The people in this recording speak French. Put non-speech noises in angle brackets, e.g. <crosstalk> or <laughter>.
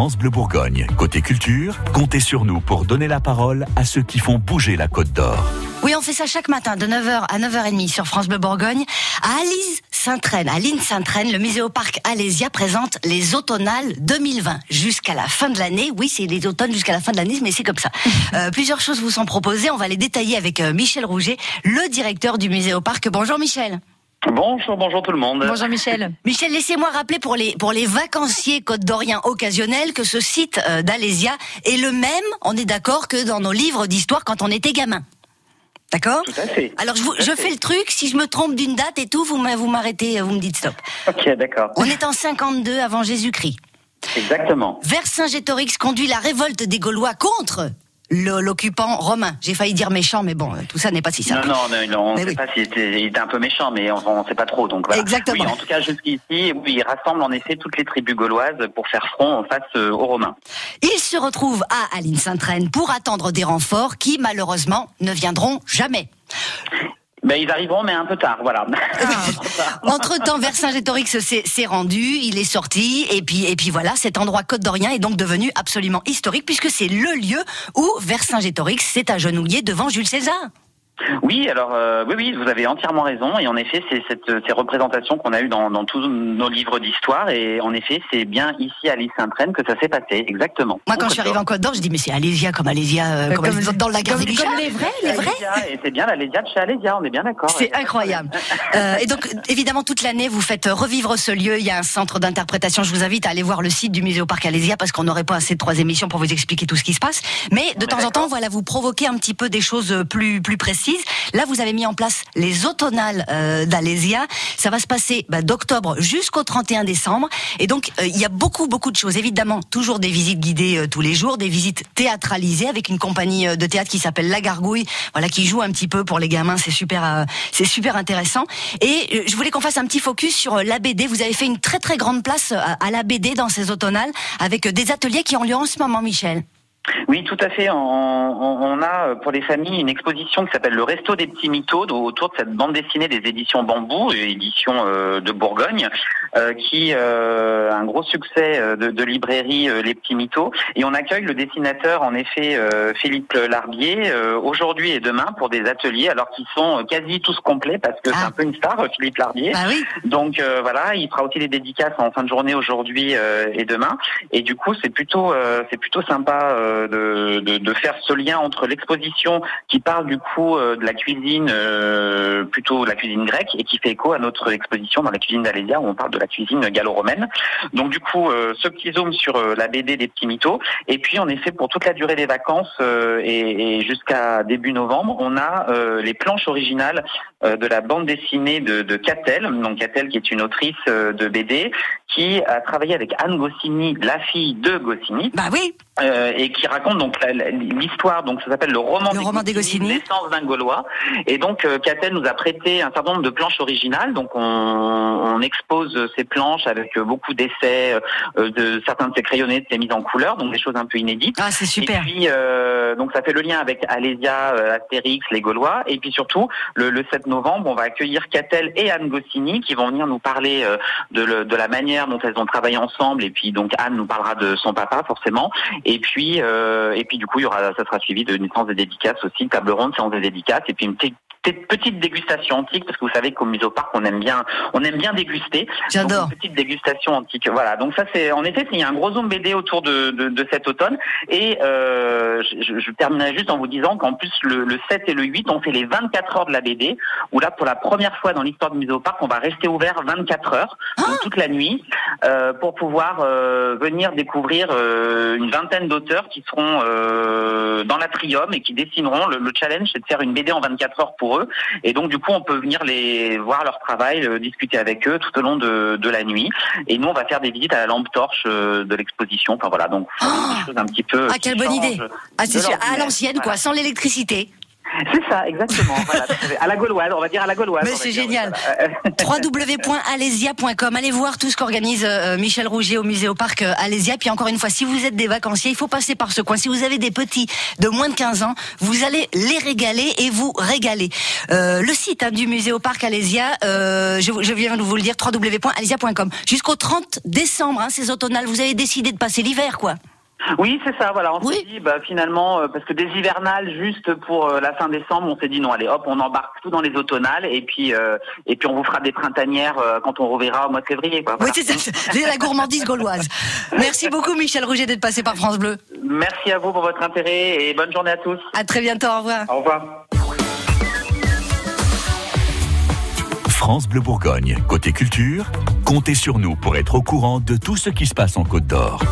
France Bleu Bourgogne. Côté culture, comptez sur nous pour donner la parole à ceux qui font bouger la Côte d'Or. Oui, on fait ça chaque matin de 9h à 9h30 sur France Bleu Bourgogne. À Alise Saint-Traine, à Lille Saint-Traine, le Muséoparc Alésia présente les automnales 2020 jusqu'à la fin de l'année. Oui, c'est les automnes jusqu'à la fin de l'année, mais c'est comme ça. <laughs> Euh, plusieurs choses vous sont proposées. On va les détailler avec euh, Michel Rouget, le directeur du Muséoparc. Bonjour Michel. Bonjour, bonjour tout le monde. Bonjour Michel. Michel, laissez-moi rappeler pour les pour les vacanciers côte d'Orient occasionnels que ce site euh, d'Alésia est le même, on est d'accord, que dans nos livres d'histoire quand on était gamin. D'accord Tout à fait. Alors je, vous- je fais le truc, si je me trompe d'une date et tout, vous m'a- vous m'arrêtez, vous me dites stop. Ok, d'accord. On est en 52 avant Jésus-Christ. Exactement. Vercingétorix conduit la révolte des Gaulois contre l'occupant romain. J'ai failli dire méchant, mais bon, tout ça n'est pas si simple. non, non, non, on ne sait oui. pas s'il était, un peu méchant, mais on ne sait pas trop. Donc voilà. Exactement. Oui, en tout cas, jusqu'ici, il rassemble en effet toutes les tribus gauloises pour faire front face euh, aux Romains. Il se retrouve à Aline Sainte-Reine pour attendre des renforts qui, malheureusement, ne viendront jamais. Ben, ils arriveront, mais un peu tard, voilà. <laughs> Entre-temps, Vercingétorix s'est rendu, il est sorti, et puis, et puis voilà, cet endroit Côte d'Orient est donc devenu absolument historique, puisque c'est le lieu où Vercingétorix s'est agenouillé devant Jules César. Oui, alors euh, oui, oui, vous avez entièrement raison. Et en effet, c'est cette, ces représentations qu'on a eues dans, dans tous nos livres d'histoire. Et en effet, c'est bien ici à l'île Saint-Traine que ça s'est passé, exactement. Moi, quand je suis arrivée en Côte d'Or, je dis, mais c'est Alésia comme Alésia, euh, comme, comme- Alésia dans la gare comme- comme les vrais, les vrais. Alésia, Et c'est bien la Lésia de chez Alésia, on est bien d'accord. C'est incroyable. <laughs> Euh, et donc, évidemment, toute l'année, vous faites revivre ce lieu. Il y a un centre d'interprétation. Je vous invite à aller voir le site du musée au parc Alésia parce qu'on n'aurait pas assez de trois émissions pour vous expliquer tout ce qui se passe. Mais de temps en temps, voilà, vous provoquez un petit peu des choses plus plus précises. Là, vous avez mis en place les automnales euh, d'Alésia. Ça va se passer bah, d'octobre jusqu'au 31 décembre. Et donc, euh, il y a beaucoup beaucoup de choses. Évidemment, toujours des visites guidées euh, tous les jours, des visites théâtralisées avec une compagnie de théâtre qui s'appelle La Gargouille, voilà, qui joue un petit peu pour les gamins. C'est super, super intéressant. Et je voulais qu'on fasse un petit focus sur la BD. Vous avez fait une très très grande place à, à la BD dans ces automnales avec des ateliers qui ont lieu en ce moment, Michel. Oui, tout à fait. On, on- on a euh, pour les familles une exposition qui s'appelle le Resto des petits mythos autour de cette bande dessinée des éditions Bambou, édition euh, de Bourgogne, euh, qui euh, a un gros succès de, de librairie euh, Les Petits Mythos. Et on accueille le dessinateur, en effet, euh, Philippe Larbier, euh, aujourd'hui et demain pour des ateliers, alors qu'ils sont quasi tous complets parce que Ah. c'est un peu une star, Philippe Larbier. Bah oui. Donc euh, voilà, il fera aussi des dédicaces en fin de journée aujourd'hui euh, et demain. Et du coup, c'est plutôt euh, c'est plutôt sympa euh, de, faire ce lien entre l'exposition qui parle du coup euh, de la cuisine euh, plutôt la cuisine grecque et qui fait écho à notre exposition dans la cuisine d'Alésia où on parle de la cuisine gallo-romaine. Donc du coup, euh, ce petit zoom sur la BD des petits mythos. Et puis en effet, pour toute la durée des vacances et, jusqu'à début novembre, on a les planches originales de la bande dessinée de, de Catel, donc Catel qui est une autrice de BD, qui a travaillé avec Anne Goscinny, la fille de Goscinny, Bah oui. Euh, et qui raconte donc l'histoire. Donc ça s'appelle le roman, Le roman des naissance d'un Gaulois. Et donc euh, Catel nous a prêté un certain nombre de planches originales. Donc on, on expose ces planches avec euh, beaucoup d'essais euh, de certains de ses crayonnés, de ses mises en couleur, donc des choses un peu inédites. Ah, c'est super. Et puis, euh, donc ça fait le lien avec Alésia, Astérix, les Gaulois. Et puis surtout, le, le 7 novembre, on va accueillir Catel et Anne Goscinny qui vont venir nous parler de, le- de la manière dont elles ont travaillé ensemble. Et puis donc Anne nous parlera de son papa forcément. Et puis, euh, et puis du coup, il y aura, ça sera suivi d'une séance de dédicaces aussi, table ronde, séance de dédicaces, et puis une petite petite- petite dégustation antique parce que vous savez qu'au Muséoparc on aime bien on aime bien déguster J'adore. Petite dégustation antique voilà donc ça c'est en effet il y a un gros zoom BD autour de, de, de cet automne et euh, je, je- terminerai juste en vous disant qu'en plus le, le 7 et le 8 on fait les 24 heures de la BD où là pour la première fois dans l'histoire du Muséoparc on va rester ouvert 24 heures donc toute la nuit euh, pour pouvoir euh, venir découvrir euh, une vingtaine d'auteurs qui seront euh, dans l'atrium et qui dessineront. Le, le challenge, c'est de faire une BD en 24 heures pour eux. Et donc, du coup, on peut venir les voir leur travail, euh, discuter avec eux tout au long de, de la nuit. Et nous, on va faire des visites à la lampe torche euh, de l'exposition. Enfin voilà, donc Oh des choses un petit peu. Ah, quelle bonne idée. Ah, c'est à l'ancienne, quoi, sans l'électricité. C'est ça, exactement. <laughs> voilà, à la gauloise, on va dire à la gauloise. Mais c'est génial. <laughs> www.alésia.com. Allez voir tout ce qu'organise euh, Michel Rougier au musée au parc euh, Alésia. Puis encore une fois, si vous êtes des vacanciers, il faut passer par ce coin. Si vous avez des petits de moins de 15 ans, vous allez les régaler et vous régaler. Euh, le site hein, du musée au parc Alésia, euh, je, je, viens de vous le dire, www.alésia.com. Jusqu'au 30 décembre, hein, ces automnales, vous avez décidé de passer l'hiver, quoi. Oui, c'est ça. Voilà, on s'est dit, bah, finalement, euh, parce que des hivernales juste pour euh, la fin décembre, on s'est dit non, allez, hop, on embarque tout dans les automnales et puis euh, et puis on vous fera des printanières quand on reverra au mois de février. Quoi. Oui, c'est ça, la gourmandise gauloise. Merci beaucoup, Michel Rouget, d'être passé par France Bleu. Merci à vous pour votre intérêt et bonne journée à tous. À très bientôt. Au revoir. Au revoir. France Bleu Bourgogne. Côté culture, comptez sur nous pour être au courant de tout ce qui se passe en Côte d'Or.